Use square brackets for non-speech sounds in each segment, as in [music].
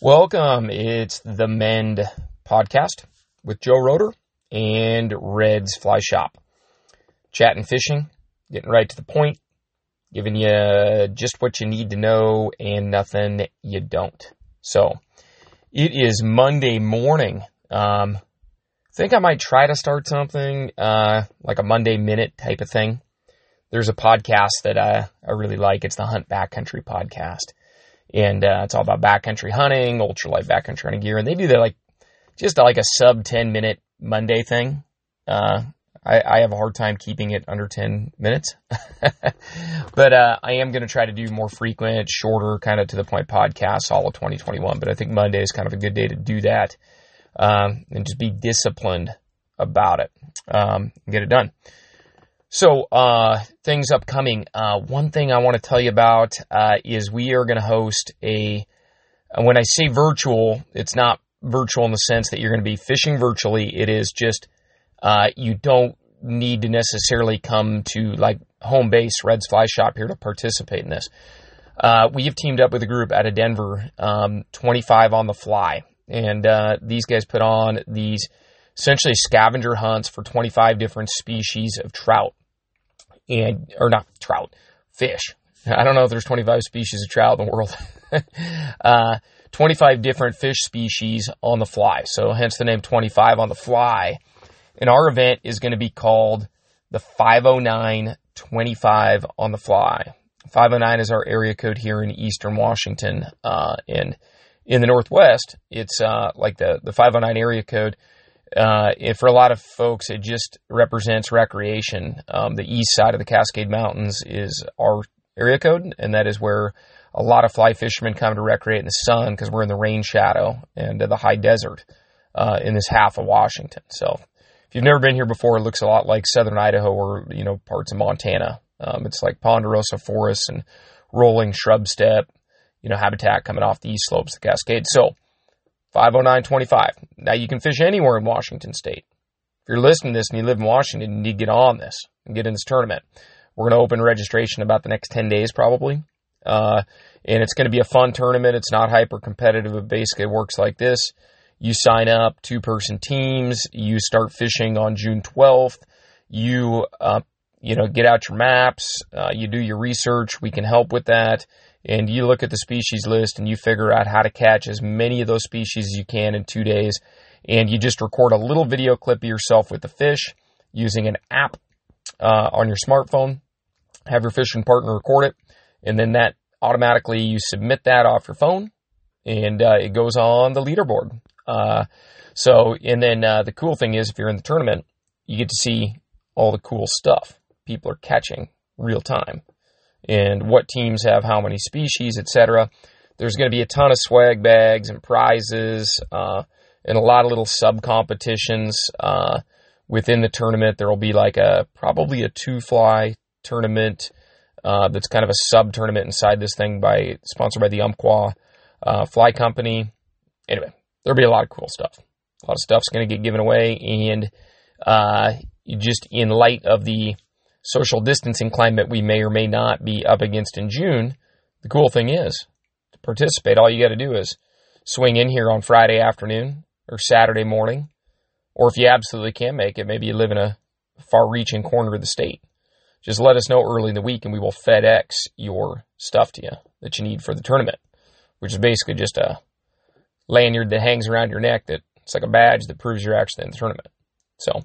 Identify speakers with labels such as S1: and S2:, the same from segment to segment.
S1: Welcome. It's the Mend podcast with Joe Rotter and Red's Fly Shop. Chatting fishing, getting right to the point, giving you just what you need to know and nothing you don't. So, it is Monday morning. Um, I think I might try to start something uh, like a Monday Minute type of thing. There's a podcast that I, I really like. It's the Hunt Backcountry podcast and uh, it's all about backcountry hunting, ultralight backcountry hunting gear, and they do that like just like a sub ten minute Monday thing. Uh, I, I, have a hard time keeping it under ten minutes, [laughs] but uh, I am going to try to do more frequent, shorter, kind of to the point podcasts all of 2021. But I think Monday is kind of a good day to do that um, and just be disciplined about it, um, get it done. So, uh, things upcoming. Uh, one thing I want to tell you about uh, is we are going to host a. When I say virtual, it's not virtual in the sense that you're going to be fishing virtually. It is just uh, you don't need to necessarily come to like home base Red's Fly Shop here to participate in this. Uh, we have teamed up with a group out of Denver, um, 25 on the fly, and uh, these guys put on these essentially scavenger hunts for 25 different species of trout and or not trout, fish. I don't know if there's 25 species of trout in the world. [laughs] uh, 25 different fish species on the fly. So hence the name 25 on the fly. And our event is going to be called the 509 25 on the fly. 509 is our area code here in Eastern Washington. Uh, and in the Northwest, it's uh, like the, the 509 area code uh, for a lot of folks, it just represents recreation. Um, the east side of the Cascade Mountains is our area code, and that is where a lot of fly fishermen come to recreate in the sun because we're in the rain shadow and the high desert uh, in this half of Washington. So, if you've never been here before, it looks a lot like southern Idaho or you know parts of Montana. Um, it's like ponderosa forests and rolling shrub steppe, you know, habitat coming off the east slopes of the Cascade. So 50925. Now you can fish anywhere in Washington state. If you're listening to this and you live in Washington, you need to get on this and get in this tournament. We're going to open registration about the next 10 days probably. Uh, and it's going to be a fun tournament. It's not hyper competitive. It basically works like this. You sign up, two person teams. You start fishing on June 12th. You, uh, you know, get out your maps. Uh, you do your research. We can help with that and you look at the species list and you figure out how to catch as many of those species as you can in two days. And you just record a little video clip of yourself with the fish using an app uh, on your smartphone. Have your fishing partner record it, and then that automatically you submit that off your phone, and uh, it goes on the leaderboard. Uh, so, and then uh, the cool thing is, if you're in the tournament, you get to see all the cool stuff people are catching real time and what teams have how many species, etc. There's going to be a ton of swag bags and prizes uh, and a lot of little sub competitions uh, within the tournament. There will be like a probably a two fly tournament uh, that's kind of a sub tournament inside this thing by sponsored by the Umpqua uh, Fly Company. Anyway, there'll be a lot of cool stuff. A lot of stuff's going to get given away, and uh, just in light of the social distancing climate we may or may not be up against in June, the cool thing is to participate, all you got to do is swing in here on Friday afternoon or Saturday morning. Or if you absolutely can't make it, maybe you live in a far reaching corner of the state. Just let us know early in the week and we will FedEx your stuff to you that you need for the tournament, which is basically just a lanyard that hangs around your neck that it's like a badge that proves you're actually in the tournament. So,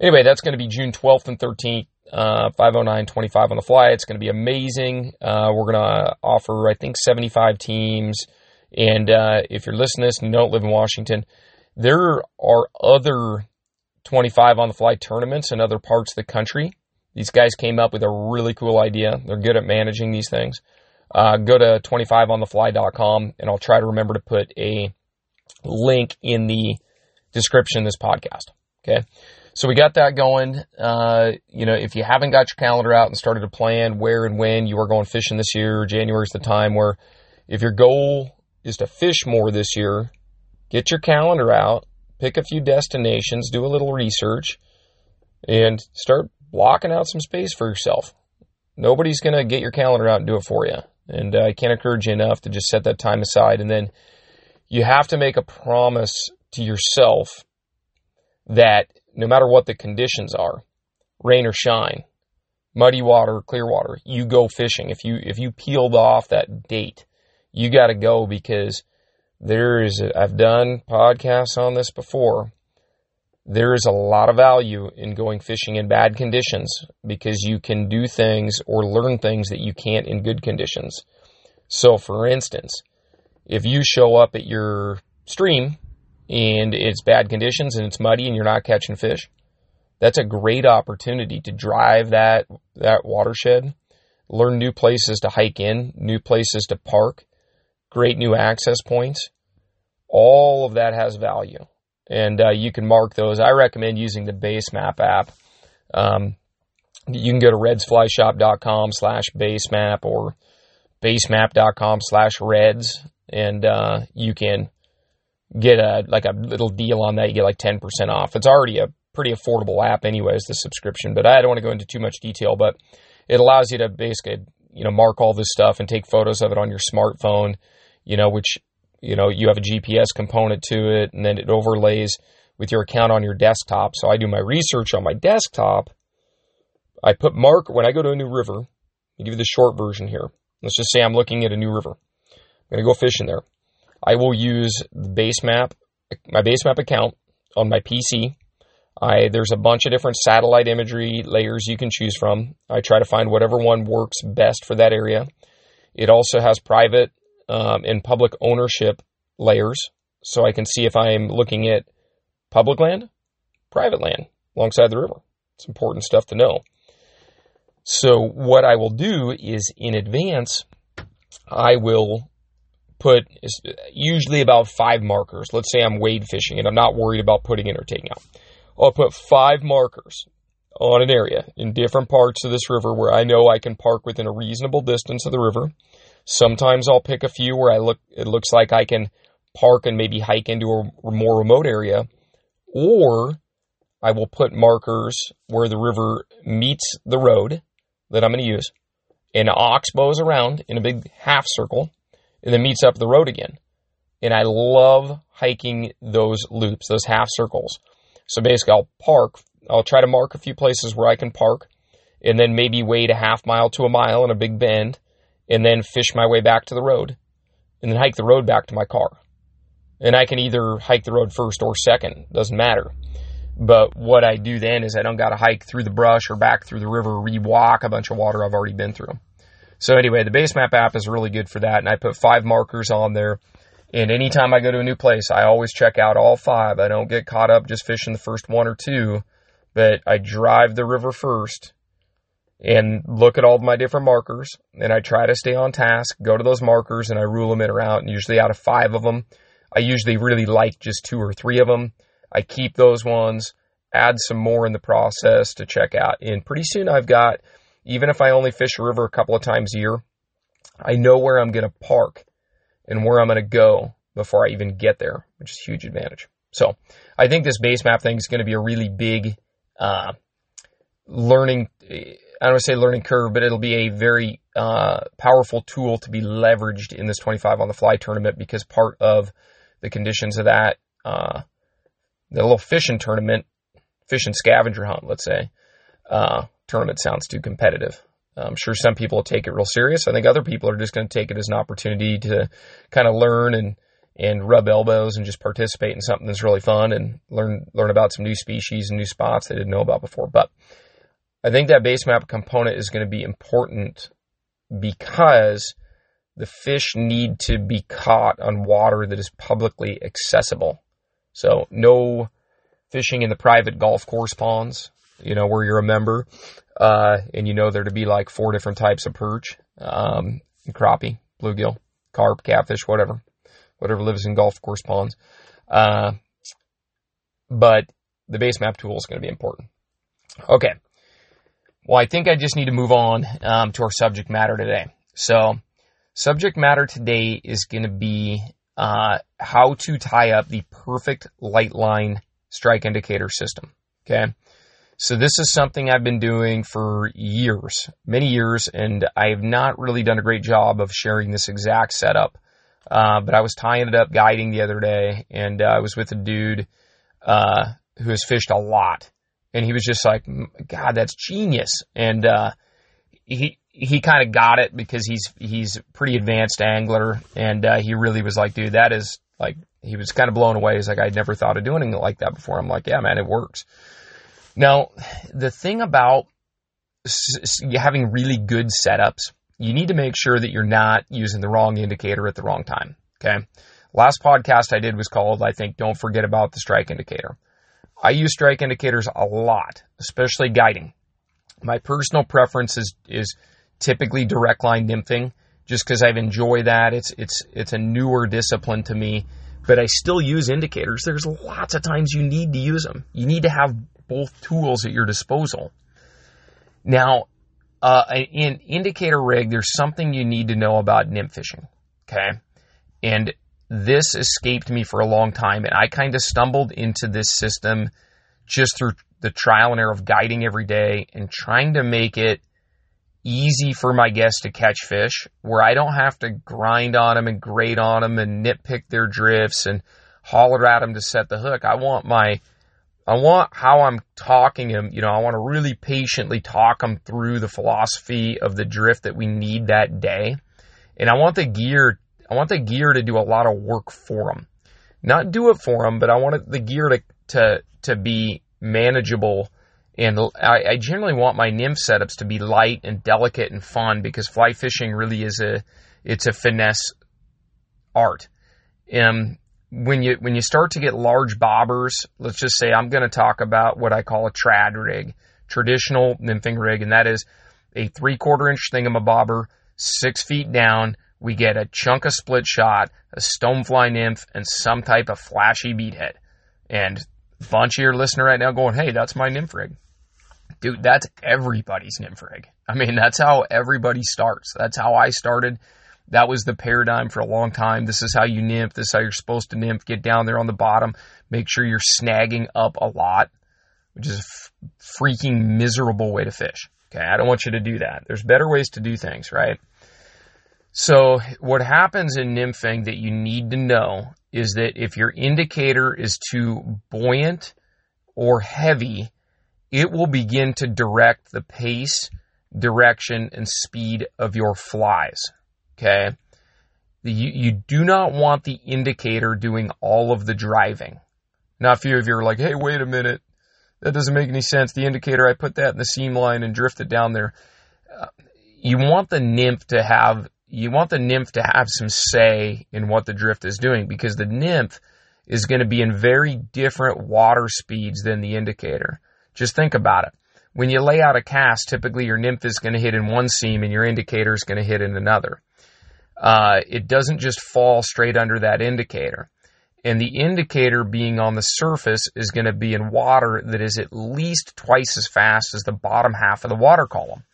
S1: anyway, that's going to be June 12th and 13th uh, 509.25 on the fly. It's going to be amazing. Uh, we're going to offer, I think, 75 teams. And uh, if you're listening to this and you don't live in Washington, there are other 25 on the fly tournaments in other parts of the country. These guys came up with a really cool idea. They're good at managing these things. Uh, go to 25onthefly.com and I'll try to remember to put a link in the description of this podcast. Okay. So we got that going. Uh, you know, if you haven't got your calendar out and started to plan where and when you are going fishing this year, January is the time where if your goal is to fish more this year, get your calendar out, pick a few destinations, do a little research, and start blocking out some space for yourself. Nobody's going to get your calendar out and do it for you. And I can't encourage you enough to just set that time aside and then you have to make a promise to yourself that no matter what the conditions are, rain or shine, muddy water, clear water, you go fishing. If you if you peeled off that date, you got to go because there is I've done podcasts on this before. There is a lot of value in going fishing in bad conditions because you can do things or learn things that you can't in good conditions. So, for instance, if you show up at your stream and it's bad conditions and it's muddy and you're not catching fish, that's a great opportunity to drive that that watershed, learn new places to hike in, new places to park, great new access points. All of that has value, and uh, you can mark those. I recommend using the Base Map app. Um, you can go to redsflyshop.com slash basemap or basemap.com slash reds, and uh, you can get a like a little deal on that. You get like 10% off. It's already a pretty affordable app anyways, the subscription, but I don't want to go into too much detail, but it allows you to basically, you know, mark all this stuff and take photos of it on your smartphone, you know, which, you know, you have a GPS component to it and then it overlays with your account on your desktop. So I do my research on my desktop. I put mark when I go to a new river. I'll give you the short version here. Let's just say I'm looking at a new river. I'm going to go fishing there. I will use the base map, my Basemap account on my PC I there's a bunch of different satellite imagery layers you can choose from. I try to find whatever one works best for that area. It also has private um, and public ownership layers, so I can see if I'm looking at public land, private land alongside the river. It's important stuff to know. So what I will do is in advance, I will put usually about five markers. Let's say I'm wade fishing and I'm not worried about putting in or taking out. I'll put five markers on an area in different parts of this river where I know I can park within a reasonable distance of the river. Sometimes I'll pick a few where I look it looks like I can park and maybe hike into a more remote area or I will put markers where the river meets the road that I'm going to use and oxbows around in a big half circle and then meets up the road again. And I love hiking those loops, those half circles. So basically, I'll park. I'll try to mark a few places where I can park, and then maybe wait a half mile to a mile in a big bend, and then fish my way back to the road, and then hike the road back to my car. And I can either hike the road first or second, doesn't matter. But what I do then is I don't got to hike through the brush or back through the river, re-walk a bunch of water I've already been through. So anyway, the Basemap app is really good for that, and I put five markers on there and anytime I go to a new place, I always check out all five. I don't get caught up just fishing the first one or two, but I drive the river first and look at all my different markers. And I try to stay on task, go to those markers, and I rule them in or out. And usually out of five of them, I usually really like just two or three of them. I keep those ones, add some more in the process to check out. And pretty soon I've got, even if I only fish a river a couple of times a year, I know where I'm going to park and where I'm going to go before I even get there, which is a huge advantage. So I think this base map thing is going to be a really big uh, learning. I don't want to say learning curve, but it'll be a very uh, powerful tool to be leveraged in this 25 on the fly tournament because part of the conditions of that, uh, the little fishing tournament, fishing scavenger hunt, let's say, uh, tournament sounds too competitive. I'm sure some people will take it real serious. I think other people are just going to take it as an opportunity to kind of learn and and rub elbows and just participate in something that's really fun and learn learn about some new species and new spots they didn't know about before. But I think that base map component is going to be important because the fish need to be caught on water that is publicly accessible. So no fishing in the private golf course ponds, you know, where you're a member uh, and you know there to be like four different types of perch, um, crappie, bluegill, carp, catfish, whatever, whatever lives in golf course ponds. Uh, but the base map tool is going to be important. Okay. Well, I think I just need to move on um, to our subject matter today. So, subject matter today is going to be uh, how to tie up the perfect light line strike indicator system. Okay. So this is something I've been doing for years, many years, and I have not really done a great job of sharing this exact setup Uh, but I was tying it up guiding the other day and uh, I was with a dude, uh, who has fished a lot and he was just like, God, that's genius. And, uh, he, he kind of got it because he's, he's a pretty advanced angler and, uh, he really was like, dude, that is like, he was kind of blown away. He's like, I'd never thought of doing anything like that before. I'm like, yeah, man, it works. Now, the thing about having really good setups, you need to make sure that you're not using the wrong indicator at the wrong time. Okay. Last podcast I did was called, I think, Don't Forget About the Strike Indicator. I use strike indicators a lot, especially guiding. My personal preference is, is typically direct line nymphing just because I've enjoyed that. It's, it's, it's a newer discipline to me, but I still use indicators. There's lots of times you need to use them. You need to have both tools at your disposal. Now, uh, in indicator rig, there's something you need to know about nymph fishing. Okay. And this escaped me for a long time. And I kind of stumbled into this system just through the trial and error of guiding every day and trying to make it easy for my guests to catch fish where I don't have to grind on them and grate on them and nitpick their drifts and holler at them to set the hook. I want my I want how I'm talking him, you know, I want to really patiently talk him through the philosophy of the drift that we need that day. And I want the gear, I want the gear to do a lot of work for him. Not do it for him, but I want the gear to, to, to be manageable. And I, I generally want my nymph setups to be light and delicate and fun because fly fishing really is a, it's a finesse art. Um, when you when you start to get large bobbers, let's just say I'm going to talk about what I call a trad rig, traditional nymphing rig, and that is a three quarter inch thingamabobber, six feet down. We get a chunk of split shot, a stonefly nymph, and some type of flashy beadhead. And a bunch of your listener right now going, "Hey, that's my nymph rig." Dude, that's everybody's nymph rig. I mean, that's how everybody starts. That's how I started that was the paradigm for a long time. This is how you nymph. This is how you're supposed to nymph. Get down there on the bottom. Make sure you're snagging up a lot, which is a f- freaking miserable way to fish. Okay. I don't want you to do that. There's better ways to do things, right? So what happens in nymphing that you need to know is that if your indicator is too buoyant or heavy, it will begin to direct the pace, direction, and speed of your flies. Okay. You, you do not want the indicator doing all of the driving. Now, a few of you are like, hey, wait a minute. That doesn't make any sense. The indicator, I put that in the seam line and drift it down there. Uh, you want the nymph to have, you want the nymph to have some say in what the drift is doing because the nymph is going to be in very different water speeds than the indicator. Just think about it. When you lay out a cast, typically your nymph is going to hit in one seam and your indicator is going to hit in another uh, it doesn't just fall straight under that indicator. And the indicator being on the surface is going to be in water that is at least twice as fast as the bottom half of the water column.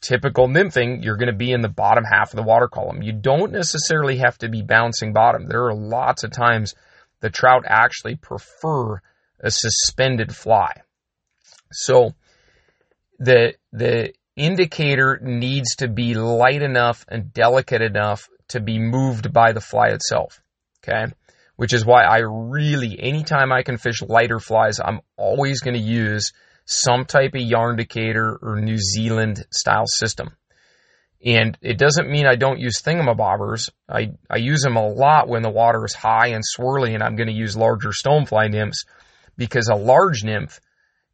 S1: Typical nymphing, you're going to be in the bottom half of the water column. You don't necessarily have to be bouncing bottom. There are lots of times the trout actually prefer a suspended fly. So the the indicator needs to be light enough and delicate enough to be moved by the fly itself. Okay. Which is why I really, anytime I can fish lighter flies, I'm always going to use some type of yarn indicator or New Zealand style system. And it doesn't mean I don't use thingamabobbers. I, I use them a lot when the water is high and swirly and I'm going to use larger stonefly nymphs because a large nymph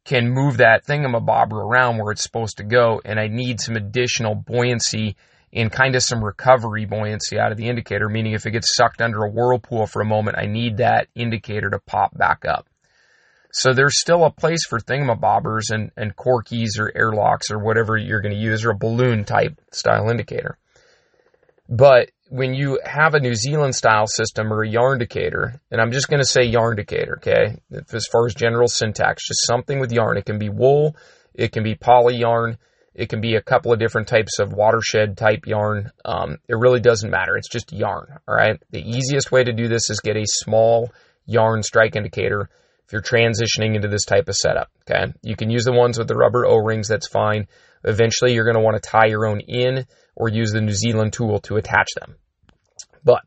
S1: can move that thingamabobber around where it's supposed to go. And I need some additional buoyancy and kind of some recovery buoyancy out of the indicator, meaning if it gets sucked under a whirlpool for a moment, I need that indicator to pop back up. So there's still a place for thingamabobbers and, and corkies or airlocks or whatever you're going to use or a balloon type style indicator. But when you have a New Zealand style system or a yarn indicator, and I'm just going to say yarn indicator, okay, as far as general syntax, just something with yarn. It can be wool, it can be poly yarn, it can be a couple of different types of watershed type yarn. Um, it really doesn't matter. It's just yarn, all right? The easiest way to do this is get a small yarn strike indicator if you're transitioning into this type of setup, okay? You can use the ones with the rubber O-rings, that's fine. Eventually, you're going to want to tie your own in or use the New Zealand tool to attach them. But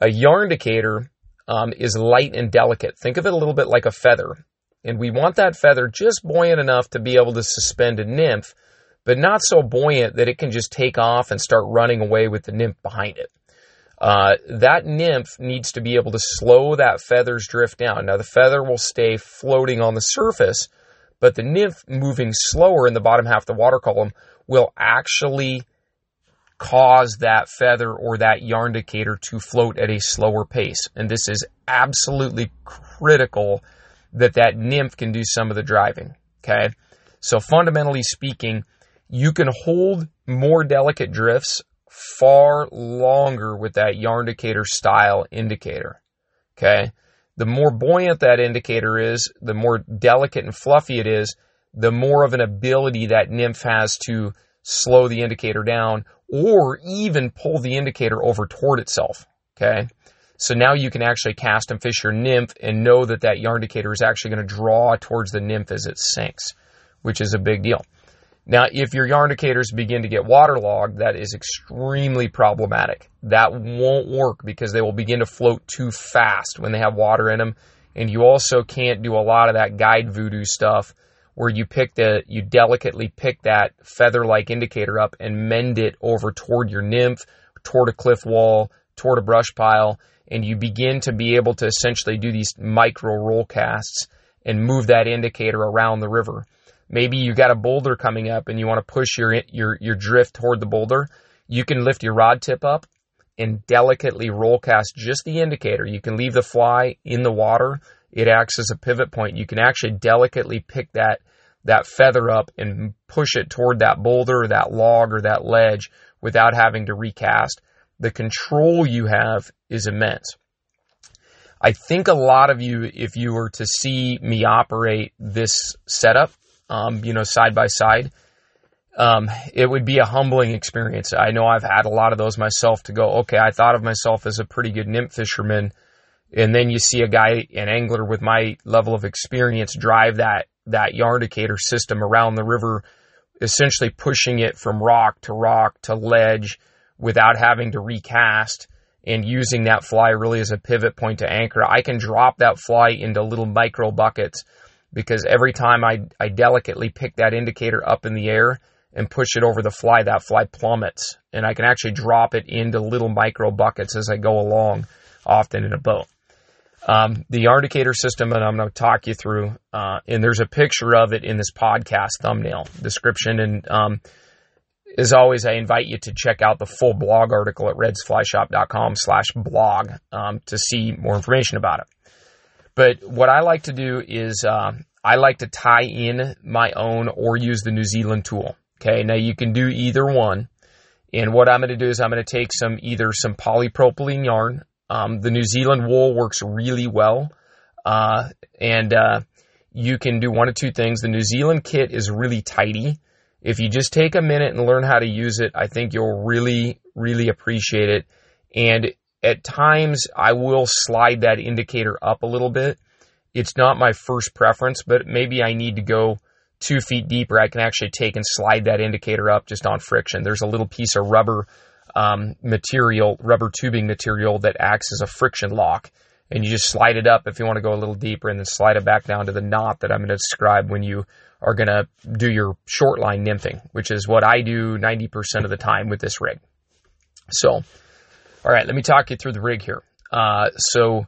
S1: A yarnicator um, is light and delicate. Think of it a little bit like a feather. And we want that feather just buoyant enough to be able to suspend a nymph, but not so buoyant that it can just take off and start running away with the nymph behind it. Uh, that nymph needs to be able to slow that feather's drift down. Now, the feather will stay floating on the surface, but the nymph moving slower in the bottom half of the water column will actually cause that feather or that yarnicator to float at a slower pace. And this is absolutely critical that that nymph can do some of the driving. Okay. So fundamentally speaking, you can hold more delicate drifts far longer with that yarnicator style indicator. Okay. The more buoyant that indicator is, the more delicate and fluffy it is, the more of an ability that nymph has to slow the indicator down or even pull the indicator over toward itself. Okay. So now you can actually cast and fish your nymph and know that that yarn indicator is actually going to draw towards the nymph as it sinks, which is a big deal. Now, if your yarn indicators begin to get waterlogged, that is extremely problematic. That won't work because they will begin to float too fast when they have water in them. And you also can't do a lot of that guide voodoo stuff where you pick the, you delicately pick that feather like indicator up and mend it over toward your nymph, toward a cliff wall, toward a brush pile, and you begin to be able to essentially do these micro roll casts and move that indicator around the river. Maybe you got a boulder coming up and you want to push your your your drift toward the boulder. You can lift your rod tip up and delicately roll cast just the indicator. You can leave the fly in the water. It acts as a pivot point. You can actually delicately pick that that feather up and push it toward that boulder or that log or that ledge without having to recast. The control you have is immense. I think a lot of you, if you were to see me operate this setup, um, you know, side by side, um, it would be a humbling experience. I know I've had a lot of those myself to go, okay, I thought of myself as a pretty good nymph fisherman. And then you see a guy, an angler with my level of experience drive that, that yarnicator system around the river, essentially pushing it from rock to rock to ledge without having to recast and using that fly really as a pivot point to anchor. I can drop that fly into little micro buckets because every time I, I delicately pick that indicator up in the air and push it over the fly, that fly plummets. And I can actually drop it into little micro buckets as I go along, often in a boat. Um, the yarnicator system, and I'm going to talk you through, uh, and there's a picture of it in this podcast thumbnail description. And um, as always, I invite you to check out the full blog article at redsflyshop.com slash blog um, to see more information about it. But what I like to do is uh, I like to tie in my own or use the New Zealand tool. Okay, now you can do either one. And what I'm going to do is I'm going to take some either some polypropylene yarn. Um, the New Zealand wool works really well, uh, and uh, you can do one of two things. The New Zealand kit is really tidy. If you just take a minute and learn how to use it, I think you'll really, really appreciate it. And at times, I will slide that indicator up a little bit. It's not my first preference, but maybe I need to go two feet deeper. I can actually take and slide that indicator up just on friction. There's a little piece of rubber um, material, rubber tubing material that acts as a friction lock. And you just slide it up if you want to go a little deeper and then slide it back down to the knot that I'm going to describe when you are going to do your short line nymphing, which is what I do 90% of the time with this rig. So, all right, let me talk you through the rig here. Uh, so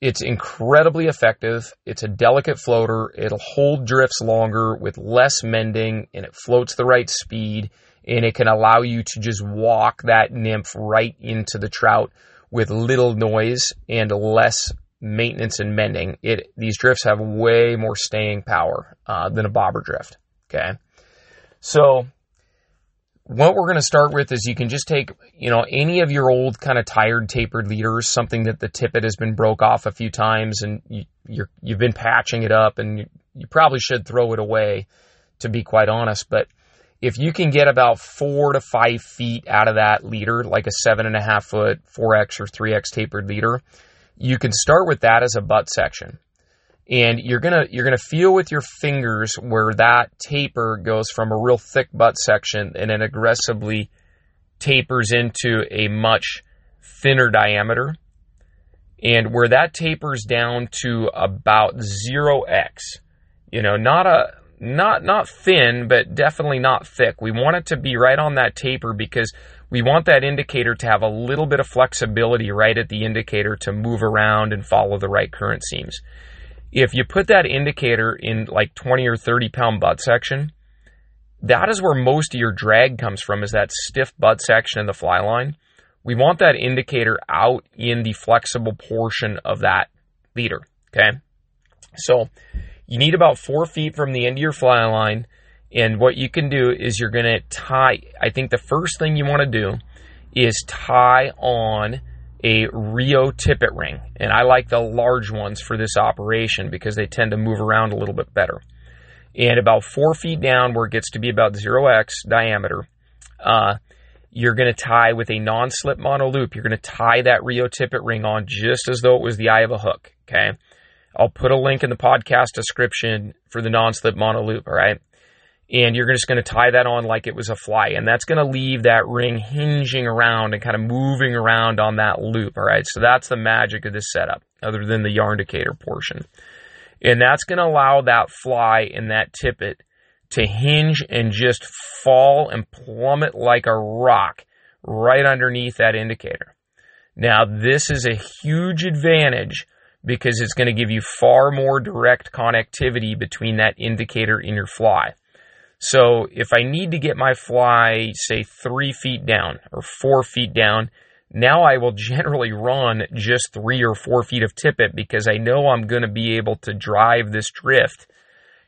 S1: it's incredibly effective. It's a delicate floater. It'll hold drifts longer with less mending and it floats the right speed and it can allow you to just walk that nymph right into the trout with little noise and less maintenance and mending. It these drifts have way more staying power uh, than a bobber drift. Okay, so what we're going to start with is you can just take, you know, any of your old kind of tired tapered leaders, something that the tippet has been broke off a few times and you, you're, you've been patching it up and you, you probably should throw it away to be quite honest. But if you can get about four to five feet out of that leader, like a seven and a half foot 4X or 3X tapered leader, you can start with that as a butt section. And you're gonna you're gonna feel with your fingers where that taper goes from a real thick butt section and then aggressively tapers into a much thinner diameter. And where that tapers down to about 0x, you know, not a not not thin, but definitely not thick. We want it to be right on that taper because we want that indicator to have a little bit of flexibility right at the indicator to move around and follow the right current seams. If you put that indicator in like 20 or 30 pound butt section, that is where most of your drag comes from is that stiff butt section in the fly line. We want that indicator out in the flexible portion of that leader. Okay. So you need about four feet from the end of your fly line. And what you can do is you're going to tie, I think the first thing you want to do is tie on a Rio tippet ring. And I like the large ones for this operation because they tend to move around a little bit better. And about four feet down, where it gets to be about 0x diameter, uh, you're going to tie with a non slip mono loop. You're going to tie that Rio tippet ring on just as though it was the eye of a hook. Okay. I'll put a link in the podcast description for the non-slip mono loop, all right? And you're just going to tie that on like it was a fly. And that's going to leave that ring hinging around and kind of moving around on that loop, all right? So that's the magic of this setup, other than the yarn indicator portion. And that's going to allow that fly and that tippet to hinge and just fall and plummet like a rock right underneath that indicator. Now, this is a huge advantage because it's going to give you far more direct connectivity between that indicator and your fly. So if I need to get my fly, say, three feet down or four feet down, now I will [laughs] generally run just three or four feet of tippet because I know I'm going to be able to drive this drift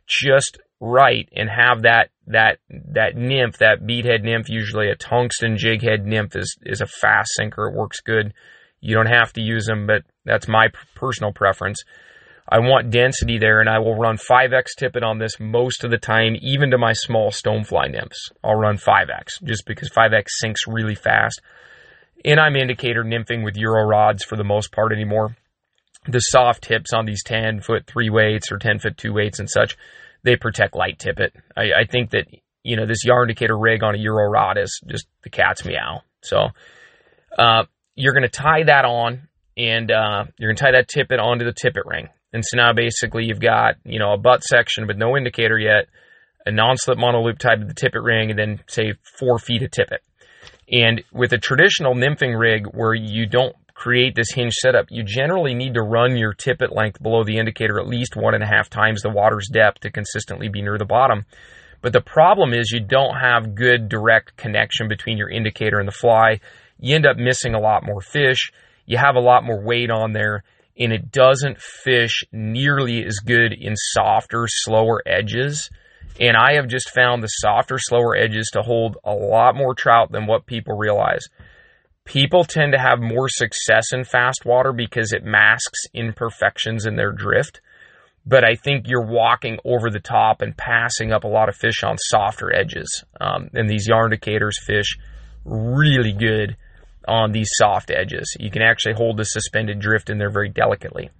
S1: just right and have that that that nymph, that beadhead nymph, usually a tungsten jighead nymph is is a fast sinker. It works good. You don't have to use them, but that's my personal preference. I want density there, and I will run 5x tippet on this most of the time, even to my small stonefly nymphs. I'll run 5x just because 5x sinks really fast. And I'm indicator nymphing with Euro rods for the most part anymore. The soft tips on these 10 foot three weights or 10 foot two weights and such, they protect light tippet. I, I think that, you know, this yarn indicator rig on a Euro rod is just the cat's meow. So, uh, you're going to tie that on and uh, you're going to tie that tippet onto the tippet ring. And so now basically you've got, you know, a butt section with no indicator yet, a non-slip mono loop tied to the tippet ring, and then say four feet of tippet. And with a traditional nymphing rig where you don't create this hinge setup, you generally need to run your tippet length below the indicator at least one and a half times the water's depth to consistently be near the bottom. But the problem is you don't have good direct connection between your indicator and the fly you end up missing a lot more fish. You have a lot more weight on there, and it doesn't fish nearly as good in softer, slower edges. And I have just found the softer, slower edges to hold a lot more trout than what people realize. People tend to have more success in fast water because it masks imperfections in their drift. But I think you're walking over the top and passing up a lot of fish on softer edges. Um, and these yarn indicators fish really good on these soft edges. You can actually hold the suspended drift in there very delicately.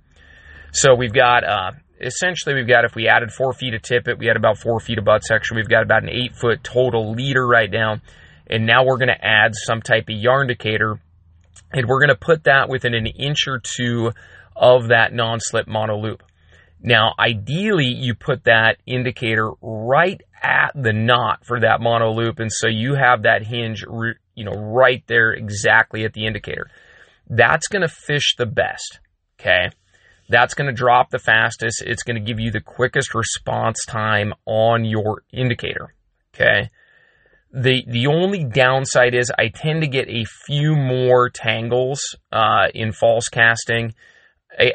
S1: So we've got, uh, essentially we've got, if we added four feet of tippet, we had about four feet of butt section. We've got about an eight foot total leader right now. And now we're going to add some type of yarn indicator and we're going to put that within an inch or two of that non-slip mono loop. Now, ideally, you put that indicator right at the knot for that mono loop, and so you have that hinge you know, right there exactly at the indicator. That's going to fish the best. Okay. That's going to drop the fastest. It's going to give you the quickest response time on your indicator. Okay. The, the only downside is I tend to get a few more tangles, uh, in false casting. I,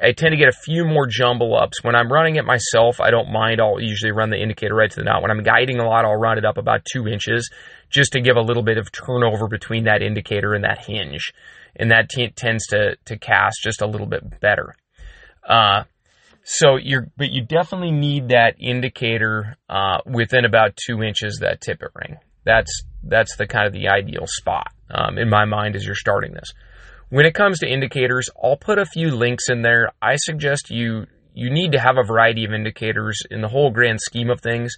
S1: I tend to get a few more jumble ups. When I'm running it myself, I don't mind. I'll usually run the indicator right to the knot. When I'm guiding a lot, I'll run it up about two inches just to give a little bit of turnover between that indicator and that hinge. And that t- tends to, to cast just a little bit better. Uh, so you're, but you definitely need that indicator, uh, within about two inches of that tippet ring. That's, that's the kind of the ideal spot, um, in my mind as you're starting this. When it comes to indicators, I'll put a few links in there. I suggest you, you need to have a variety of indicators in the whole grand scheme of things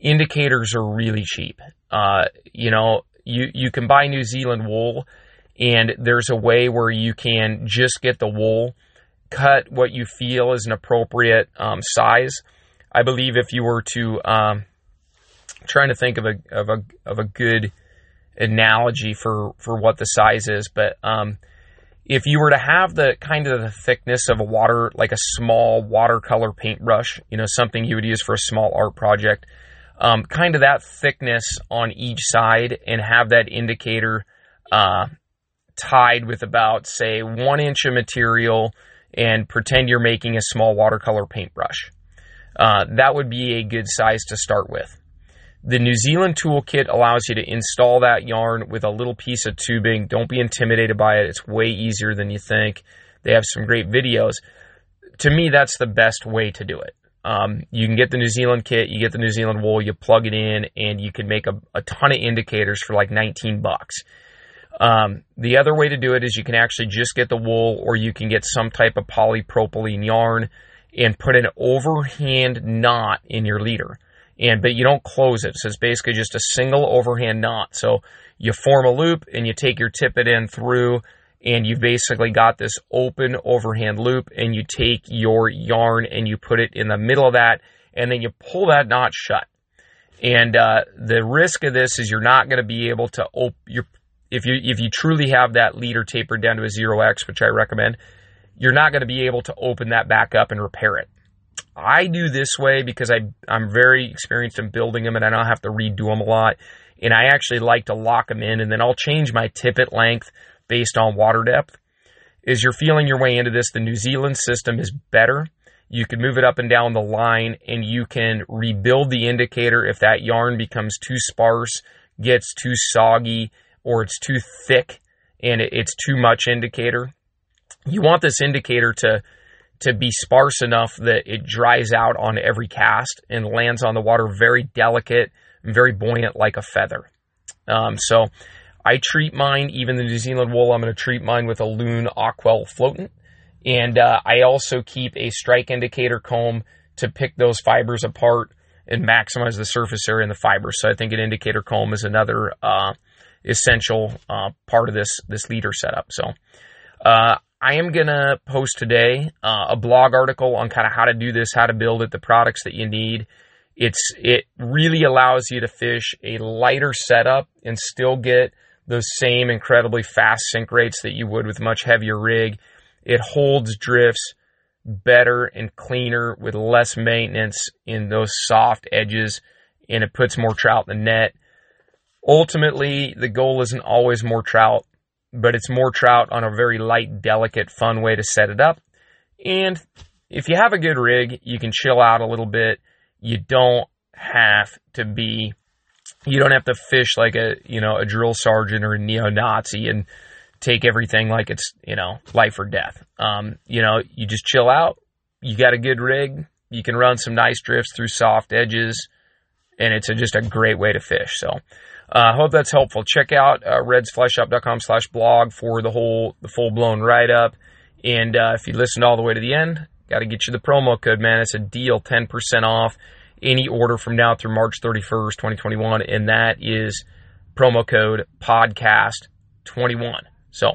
S1: indicators are really cheap. Uh, you know, you, you can buy New Zealand wool And there's a way where you can just get the wool, cut what you feel is an appropriate um, size. I believe if you were to, um, trying to think of a, of a, of a good analogy for, for what the size is, but, um, if you were to have the kind of the thickness of a water, like a small watercolor paintbrush, you know, something you would use for a small art project, um, kind of that thickness on each side and have that indicator uh, tied with about, say, one inch of material and pretend you're making a small watercolor paintbrush. Uh, that would be a good size to start with. The New Zealand toolkit allows you to install that yarn with a little piece of tubing. Don't be intimidated by it. It's way easier than you think. They have some great videos. To me, that's the best way to do it. Um, you can get the New Zealand kit, you get the New Zealand wool, you plug it in, and you can make a, a ton of indicators for like 19 bucks. Um, the other way to do it is you can actually just get the wool, or you can get some type of polypropylene yarn and put an overhand knot in your leader and but you don't close it. So it's basically just a single overhand knot. So you form a loop and you take your tippet end through and you've basically got this open overhand loop and you take your yarn and you put it in the middle of that and then you pull that knot shut. And uh, the risk of this is you're not going to be able to open your if you if you truly have that leader tapered down to a zero X, which I recommend, you're not going to be able to open that back up and repair it. I do this way because I, I'm very experienced in building them and I don't have to redo them a lot. And I actually like to lock them in and then I'll change my tippet length based on water depth. As you're feeling your way into this, the New Zealand system is better. You can move it up and down the line and you can rebuild the indicator if that yarn becomes too sparse, gets too soggy, or it's too thick and it's too much indicator. You want this indicator to to be sparse enough that it dries out on every cast and lands on the water very delicate and very buoyant like a feather. Um, so I treat mine, even the New Zealand wool, I'm going to treat mine with a Loon Aquel floatant. And uh, I also keep a strike indicator comb to pick those fibers apart and maximize the surface area in the fibers. So I think an indicator comb is another uh, essential uh, part of this this leader setup. So uh, I am gonna post today uh, a blog article on kind of how to do this, how to build it, the products that you need. It's it really allows you to fish a lighter setup and still get those same incredibly fast sink rates that you would with much heavier rig. It holds drifts better and cleaner with less maintenance in those soft edges, and it puts more trout in the net. Ultimately, the goal isn't always more trout but it's more trout on a very light, delicate, fun way to set it up. And if you have a good rig, you can chill out a little bit. You don't have to be, you don't have to fish like a, you know, a drill sergeant or a neo-Nazi and take everything like it's, you know, life or death. Um, you know, you just chill out. You got a good rig. You can run some nice drifts through soft edges and it's a, just a great way to fish. So, I uh, hope that's helpful. Check out uh, redsflyshop.com slash blog for the whole, the full blown write up. And uh, if you listened all the way to the end, got to get you the promo code, man. It's a deal, 10% off any order from now through March 31st, 2021. And that is promo code podcast21. So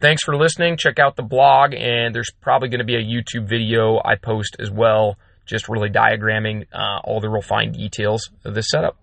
S1: thanks for listening. Check out the blog, and there's probably going to be a YouTube video I post as well, just really diagramming uh, all the real fine details of this setup.